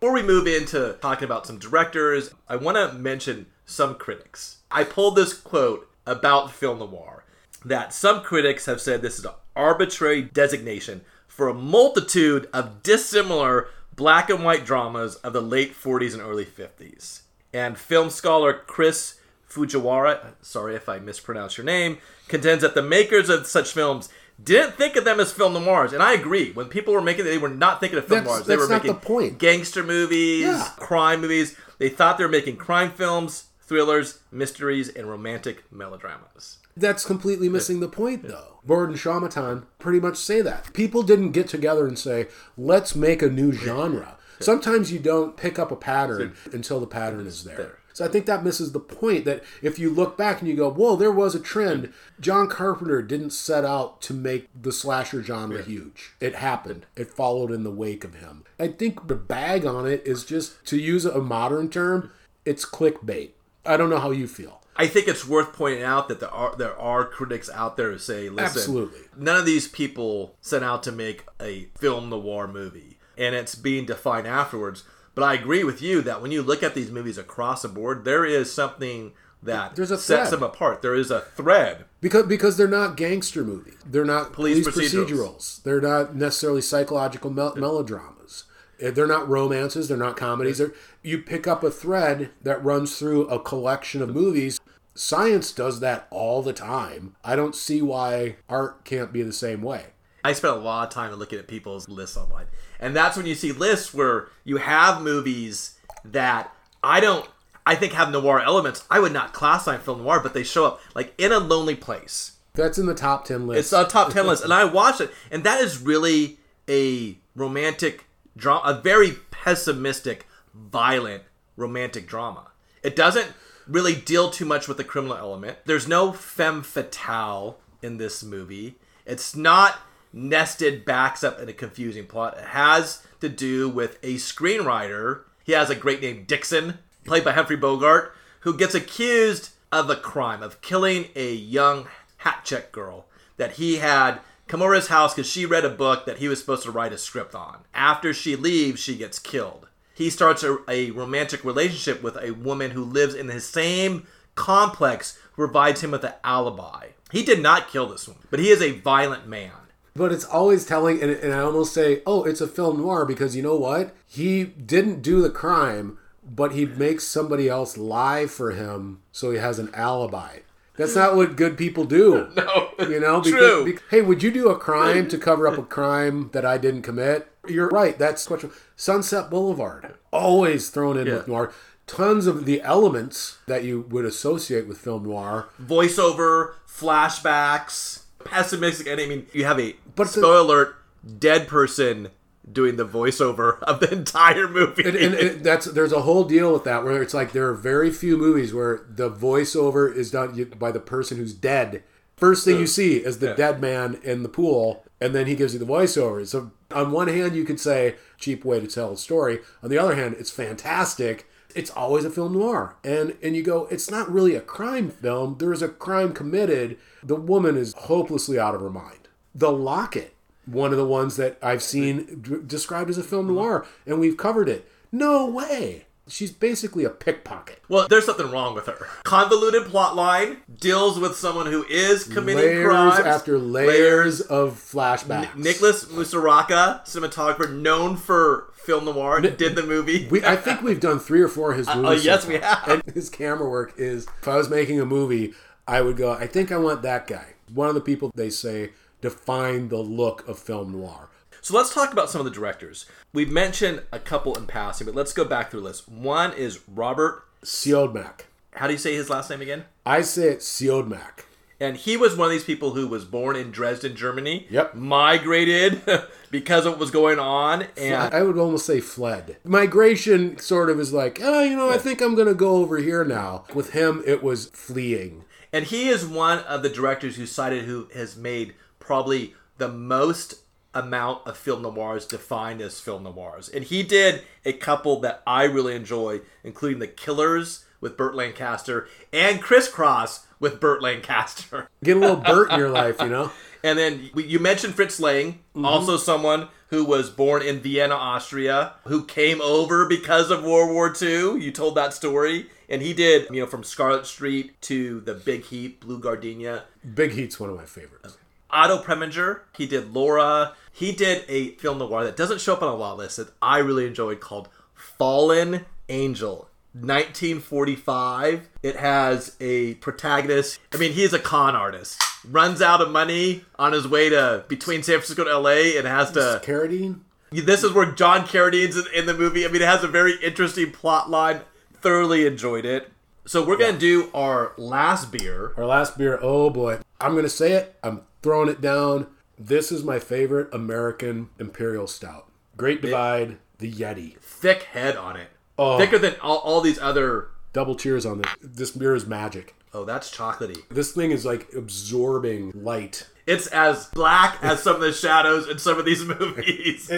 Before we move into talking about some directors, I want to mention some critics. I pulled this quote about film noir that some critics have said this is an arbitrary designation for a multitude of dissimilar black and white dramas of the late 40s and early 50s. And film scholar Chris Fujiwara, sorry if I mispronounce your name, contends that the makers of such films didn't think of them as film noirs. And I agree. When people were making it, they were not thinking of film That's- noirs. They were not making the point. gangster movies, Yeah. crime movies. They thought they were making crime films, thrillers, mysteries, and romantic melodramas. that's completely missing the point though. Borde and Chaumeton pretty much say that. People didn't get together and say, let's make a new genre. Sometimes you don't pick up a pattern until the pattern is there. So I think that misses the point that if you look back and you go, whoa, there was a trend. John Carpenter didn't set out to make the slasher genre huge. It happened. It followed in the wake of him. I think the bag on it is just, to use a modern term, it's clickbait. I don't know how you feel. I think it's worth pointing out that there are there are critics out there who say, "Listen, Absolutely. none of these people set out to make a film noir movie, and it's being defined afterwards." But I agree with you that when you look at these movies across the board, there is something that There's a sets thread. them apart. There is a thread. Because because they're not gangster movies. They're not Police police, procedurals. procedurals. They're not necessarily psychological mel- melodramas. Uh, They're not romances. They're not comedies. They're, you pick up a thread that runs through a collection of movies. Science does that all the time. I don't see why art can't be the same way. I spent a lot of time looking at people's lists online. And that's when you see lists where you have movies that I don't I think have noir elements. I would not classify film noir, but they show up like in a lonely place. That's in the top ten list. It's a top ten list, and I watched it, and that is really a romantic drama, a very pessimistic, violent romantic drama. It doesn't really deal too much with the criminal element. There's no femme fatale in this movie. It's not nested backs up in a confusing plot. It has to do with a screenwriter. He has a great name, Dixon, played by Humphrey Bogart, who gets accused of a crime of killing a young hat check girl that he had come over his house because she read a book that he was supposed to write a script on. After she leaves, she gets killed. He starts a, a romantic relationship with a woman who lives in the same complex who provides him with an alibi. He did not kill this woman, but he is a violent man. But it's always telling, and, and I almost say, oh, it's a film noir because you know what? He didn't do the crime, but he makes somebody else lie for him so he has an alibi. That's not what good people do. No, You know, true. bec- hey, would you do a crime to cover up a crime that I didn't commit? You're right. That's what Sunset Boulevard always thrown in with noir. Tons of the elements that you would associate with film noir. Voiceover, flashbacks, pessimistic ending. I mean, you have a But the- spoiler alert: dead person doing the voiceover of the entire movie. and, and, and that's there's a whole deal with that where it's like there are very few movies where the voiceover is done by the person who's dead. First thing you see is the dead man in the pool, and then he gives you the voiceover. So on one hand, you could say cheap way to tell a story. On the other hand, it's fantastic. It's always a film noir, and and you go, it's not really a crime film. There is a crime committed. The woman is hopelessly out of her mind. The Locket, one of the ones that I've seen d- described as a film noir, and we've covered it. No way. She's basically a pickpocket. Well, there's something wrong with her. Convoluted plot line deals with someone who is committing Layers crimes after layers of flashbacks. Nicholas Musuraca, cinematographer known for film noir, did the movie. We, I think we've done three or four of his uh, uh, movies. oh, so yes, far. we have. And his camera work is, if I was making a movie, I would go, I think I want that guy. One of the people they say define the look of film noir. So let's talk about some of the directors. We've mentioned a couple in passing, but let's go back through the list. One is Robert. Siodmak. How do you say his last name again? I say it Siodmak. And he was one of these people who was born in Dresden, Germany. Yep. Migrated because of what was going on. And I would almost say fled. Migration sort of is like, oh, you know, I think I'm going to go over here now. With him, it was fleeing. And he is one of the directors who cited who has made probably the most amount of film noirs defined as film noirs. And he did a couple that I really enjoy, including The Killers with Burt Lancaster and Crisscross with Burt Lancaster. Get a little Burt in your life, you know? And then you mentioned Fritz Lang, mm-hmm. also someone who was born in Vienna, Austria, who came over because of World War II. You told that story. And he did, you know, from Scarlet Street to The Big Heat, Blue Gardenia. Big Heat's one of my favorites. Otto Preminger, he did Laura. He did a film noir that doesn't show up on a lot list that I really enjoyed called Fallen Angel. 1945. It has a protagonist. I mean, he is a con artist. Runs out of money on his way to between San Francisco and LA and has to. Carradine? This is where John Carradine's in, the movie. I mean, it has a very interesting plot line. Thoroughly enjoyed it. So we're gonna do our last beer. Our last beer, oh boy. I'm going to say it. I'm throwing it down. This is my favorite American Imperial Stout. Great Divide, the Yeti. Thick head on it. Oh. Thicker than all, all these other. Double cheers on this. This beer is magic. Oh, that's chocolatey. This thing is like absorbing light. It's as black as some of the shadows in some of these movies.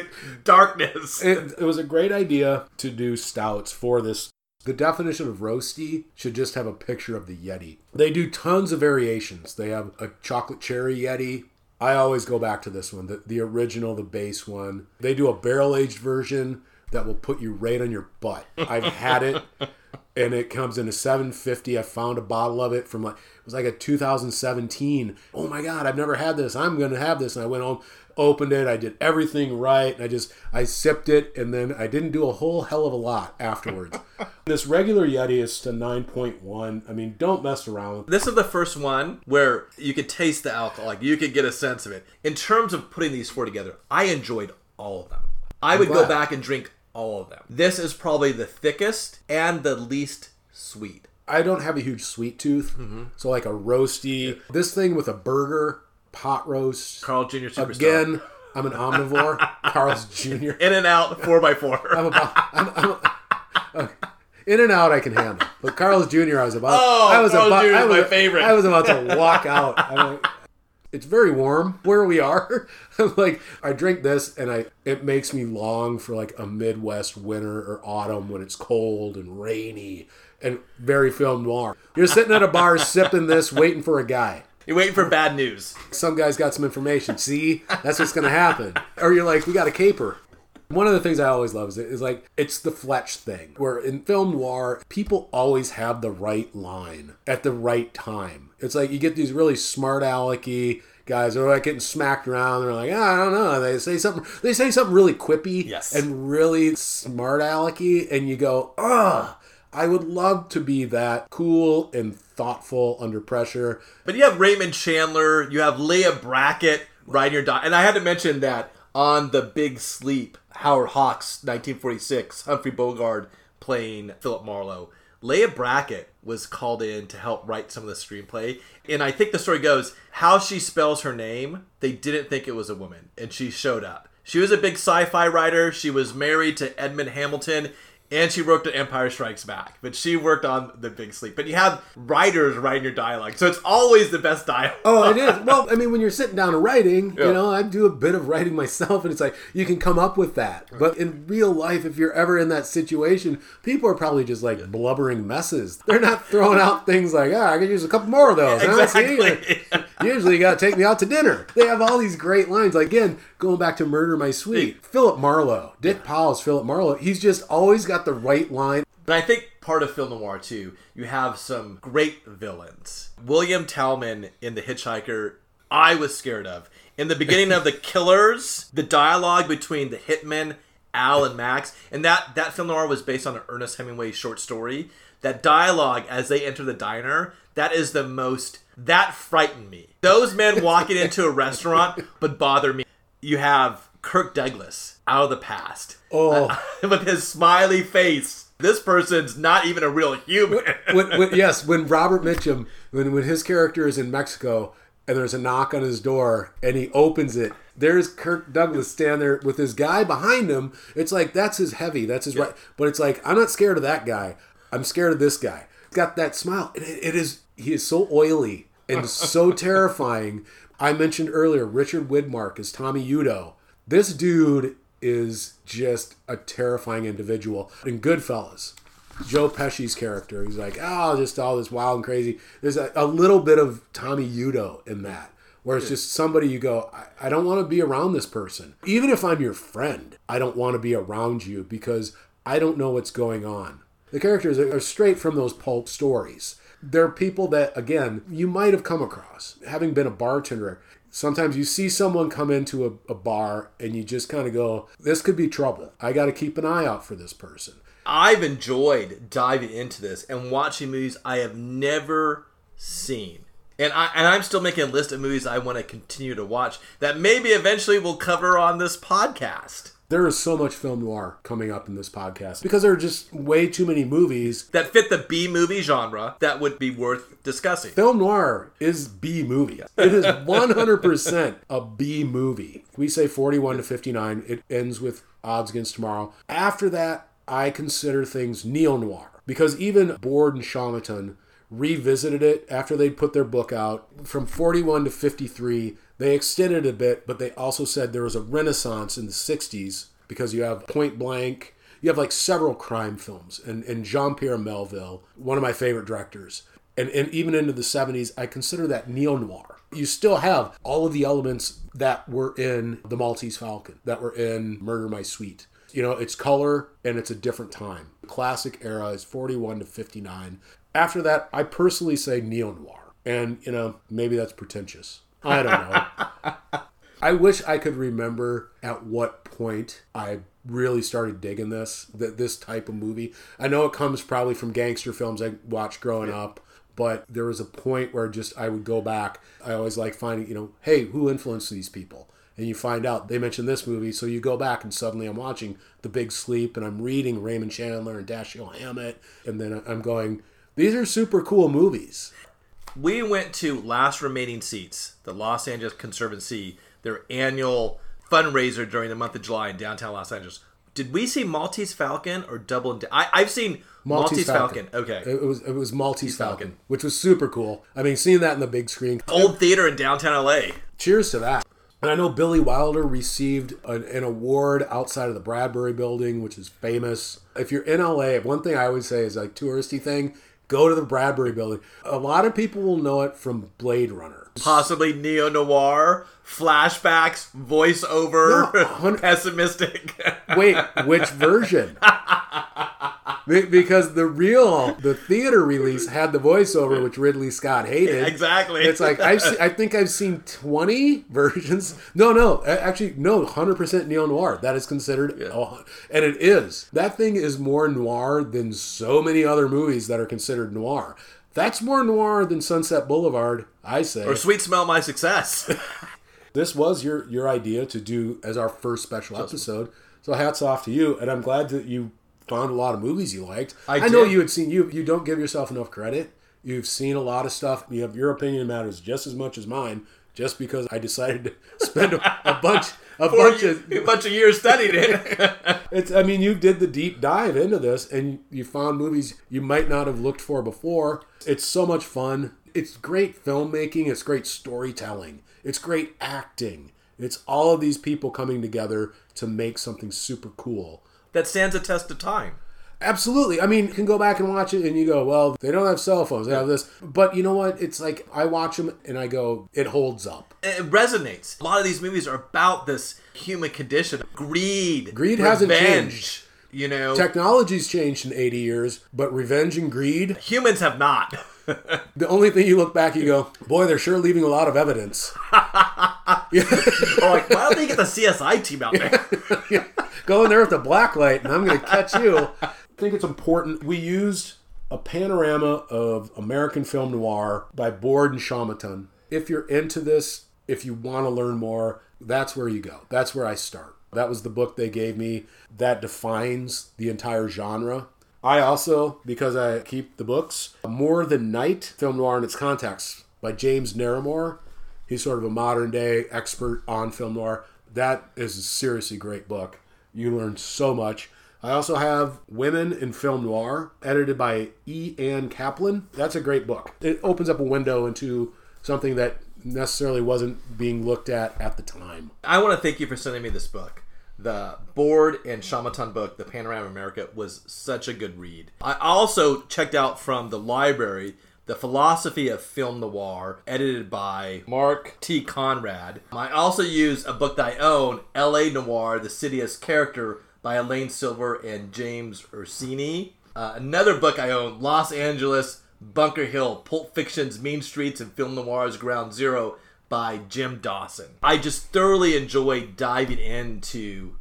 Darkness. It, it was a great idea to do stouts for this. The definition of roasty should just have a picture of the Yeti. They do tons of variations. They have a chocolate cherry Yeti. I always go back to this one, the, the original, the base one. They do a barrel aged version that will put you right on your butt. I've had it, and it comes in a 750. I found a bottle of it from like it was like a 2017. Oh my god, I've never had this. I'm gonna have this, and I went home, opened it. I did everything right. And I just I sipped it, and then I didn't do a whole hell of a lot afterwards. this regular Yeti is to 9.1. I mean, don't mess around. This is the first one where you could taste the alcohol, like you could get a sense of it. In terms of putting these four together, I enjoyed all of them. I would go back and drink all of them. This is probably the thickest and the least sweet. I don't have a huge sweet tooth, mm-hmm. so like a roasty. This thing with a burger, pot roast. Carl Jr. Superstar. Again, I'm an omnivore. Carl's Jr. In and out, four by four. I'm about. I'm, I'm, okay. In and out, I can handle. But Carl's Jr. I was about. Oh, I was Carl's about. Jr. I was, my favorite. I was about to walk out. I'm like, it's very warm where we are. Like, I drink this, and I it makes me long for like a Midwest winter or autumn when it's cold and rainy and very film noir. You're sitting at a bar sipping this, waiting for a guy. You're waiting for bad news. Some guy's got some information. See, that's what's going to happen. Or you're like, we got a caper. One of the things I always love is, is like it's the Fletch thing, where in film noir, people always have the right line at the right time. It's like you get these really smart alecky guys who are like getting smacked around. They're like, "Ah, I don't know. They say something. They say something really quippy Yes. and really smart alecky, and you go, ugh. I would love to be that cool and thoughtful under pressure. But you have Raymond Chandler, you have Leigh Brackett riding your dog. And I had to mention that on The Big Sleep, Howard Hawks, 1946, Humphrey Bogart playing Philip Marlowe. Leigh Brackett was called in to help write some of the screenplay. And I think the story goes how she spells her name, they didn't think it was a woman. And she showed up. She was a big sci fi writer. She was married to Edmund Hamilton. And she worked on Empire Strikes Back, but she worked on The Big Sleep. But you have writers writing your dialogue, so it's always the best dialogue. Oh, it is. Well, I mean, when you're sitting down and writing, Yeah. you know, I do a bit of writing myself, and it's like you can come up with that. But in real life, if you're ever in that situation, people are probably just like blubbering messes. They're not throwing out things like, ah, I could use a couple more of those. huh? See? Exactly. Usually, you got to take me out to dinner. They have all these great lines. Like, again, going back to Murder My Sweet, Philip Marlowe, Dick Powell's Philip Marlowe. He's just always got the right line. But I think part of film noir too, you have some great villains. William Talman in The Hitchhiker, I was scared of. In the beginning of The Killers, the dialogue between the hitmen Al and Max, and that that film noir was based on an Ernest Hemingway short story. That dialogue as they enter the diner, that is the most that frightened me. Those men walking into a restaurant would bother me. You have Kirk Douglas out of the past. Oh. with his smiley face. This person's not even a real human. when, when, yes, when Robert Mitchum, when when his character is in Mexico and there's a knock on his door and he opens it, there's Kirk Douglas standing there with his guy behind him. It's like that's his heavy, that's his right. But it's like I'm not scared of that guy. I'm scared of this guy. He's got that smile. It, it is he is so oily and so terrifying. I mentioned earlier Richard Widmark as Tommy Udo. This dude is just a terrifying individual. In Goodfellas, Joe Pesci's character, he's like, oh, just all this wild and crazy. There's a, a little bit of Tommy Udo in that, where it's just somebody you go, I, I don't want to be around this person. Even if I'm your friend, I don't want to be around you because I don't know what's going on. The characters are straight from those pulp stories. They're people that, again, you might have come across. Having been a bartender, sometimes you see someone come into a, a bar and you just kind of go, this could be trouble. I got to keep an eye out for this person. I've enjoyed diving into this and watching movies I have never seen. And I and I'm still making a list of movies I want to continue to watch that maybe eventually we'll cover on this podcast. There is so much film noir coming up in this podcast because there are just way too many movies. That fit the B movie genre that would be worth discussing. Film noir is B movie. It is 100% a B movie. We say 41 to 59. It ends with Odds Against Tomorrow. After that, I consider things neo noir because even Borde and Chaumeton revisited it after they'd put their book out. From 41 to 53, they extended a bit, but they also said there was a renaissance in the 60s because you have Point Blank, you have like several crime films, and, and Jean Pierre Melville, one of my favorite directors. And, and even into the 70s, I consider that neo noir. You still have all of the elements that were in The Maltese Falcon, that were in Murder My Sweet. You know, it's color and it's a different time. Classic era is 41 to 59. After that, I personally say neo noir. And, you know, maybe that's pretentious. I don't know. I wish I could remember at what point I really started digging this, that this type of movie. I know it comes probably from gangster films I watched growing up, but there was a point where just I would go back. I always like finding, you know, hey, who influenced these people? And you find out they mentioned this movie, so you go back and suddenly I'm watching The Big Sleep and I'm reading Raymond Chandler and Dashiell Hammett, and then I'm going, these are super cool movies. We went to Last Remaining Seats, the Los Angeles Conservancy, their annual fundraiser during the month of July in downtown Los Angeles. Did we see Maltese Falcon or Double? and I, I've seen Maltese, Falcon. Okay, It was it was Maltese Falcon, which was super cool. I mean, seeing that in the big screen. old theater in downtown LA. Cheers to that. And I know Billy Wilder received an, an award outside of the Bradbury Building, which is famous. If you're in LA, one thing I always say is like touristy thing, go to the Bradbury Building. A lot of people will know it from Blade Runner. Possibly neo noir, flashbacks, voiceover, No, pessimistic. Wait, which version? Be- because the real, the theater release had the voiceover, which Ridley Scott hated. exactly. It's like I've se- I think I've seen twenty versions. No, no, actually, no, hundred percent neo noir. That is considered, oh, and it is. That thing is more noir than so many other movies that are considered noir. That's more noir than Sunset Boulevard, I say. or sweet smell my success. this was your your idea to do as our first special episode. So hats off to you, and I'm glad that you found a lot of movies you liked. I know you had seen you. You don't give yourself enough credit. You've seen a lot of stuff. You have your opinion matters just as much as mine. Just because I decided to spend a, a bunch a bunch of a bunch of years studying it. it's I mean you did the deep dive into this and you found movies you might not have looked for before. It's so much fun. It's great filmmaking, it's great storytelling. It's great acting. It's all of these people coming together to make something super cool. That stands a test of time. Absolutely. I mean, you can go back and watch it and you go, well, they don't have cell phones. They have this. But you know what? It's like I watch them and I go, it holds up. It resonates. A lot of these movies are about this human condition, greed, Greed hasn't revenge. changed. You know, Technology's changed in 80 years, but revenge and greed, humans have not. the only thing you look back, you go, boy, they're sure leaving a lot of evidence. Or like, why don't they get the CSI team out there? Go in there with the black light, and I'm going to catch you. I think it's important. We used a panorama of American film noir by Borde and Chaumeton. If you're into this, if you want to learn more, that's where you go. That's where I start. That was the book they gave me that defines the entire genre. I also, because I keep the books, More Than Night, Film Noir in Its Context by James Naremore. He's sort of a modern day expert on film noir. That is a seriously great book. You learn so much. I also have Women in Film Noir, edited by E. Ann Kaplan. That's a great book. It opens up a window into something that necessarily wasn't being looked at at the time. I want to thank you for sending me this book. The Borde and Chaumeton book, The Panorama of America, was such a good read. I also checked out from the library The Philosophy of Film Noir, edited by Mark T. Conard. I also used a book that I own, L.A. Noir, The City as Character, by Elaine Silver and James Ursini. Uh, another book I own, Los Angeles, Bunker Hill, Pulp Fiction's Mean Streets and Film Noir's Ground Zero by Jim Dawson. I just thoroughly enjoy diving into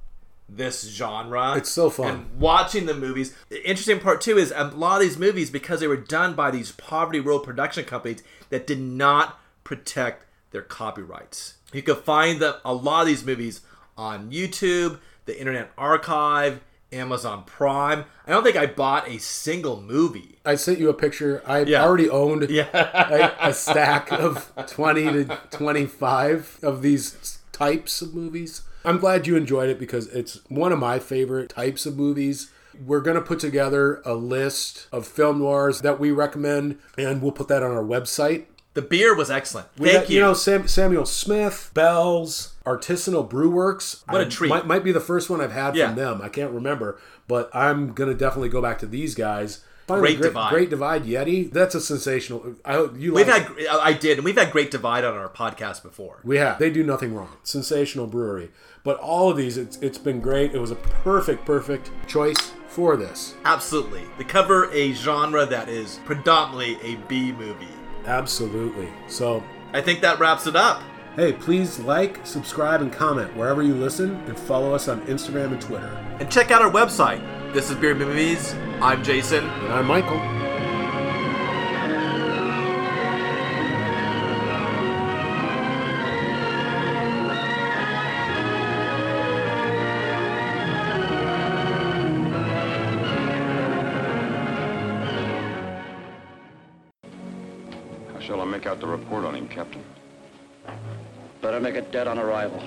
this genre. It's so fun. And watching the movies. The interesting part too is a lot of these movies, because they were done by these Poverty Row production companies that did not protect their copyrights. You can find the, a lot of these movies on YouTube, the Internet Archive, Amazon Prime. I don't think I bought a single movie. I sent you a picture. I Yeah. already owned Yeah. a, a stack of 20 to 25 of these types of movies. I'm glad you enjoyed it because it's one of my favorite types of movies. We're going to put together a list of film noirs that we recommend, and we'll put that on our website. The beer was excellent. We Thank got, you. know, Sam, Samuel Smith, Bell's, Artisanal Brew Works. What a I- treat. Might, might be the first one I've had Yeah. from them. I can't remember, but I'm going to definitely go back to these guys. Finally, Great Divide. Great Divide Yeti. That's a sensational. I hope you We've like had, I did, and we've had Great Divide on our podcast before. We have. They do nothing wrong. Sensational brewery. But all of these, it's, it's been great. It was a perfect, perfect choice for this. Absolutely. They cover a genre that is predominantly a B movie. Absolutely. So, I think that wraps it up. hey, please like, subscribe, and comment wherever you listen, and follow us on Instagram and Twitter. And check out our website. This is Beer Movies. I'm Jason. And I'm Michael. How shall I make out the report on him, Captain? Better make it dead on arrival.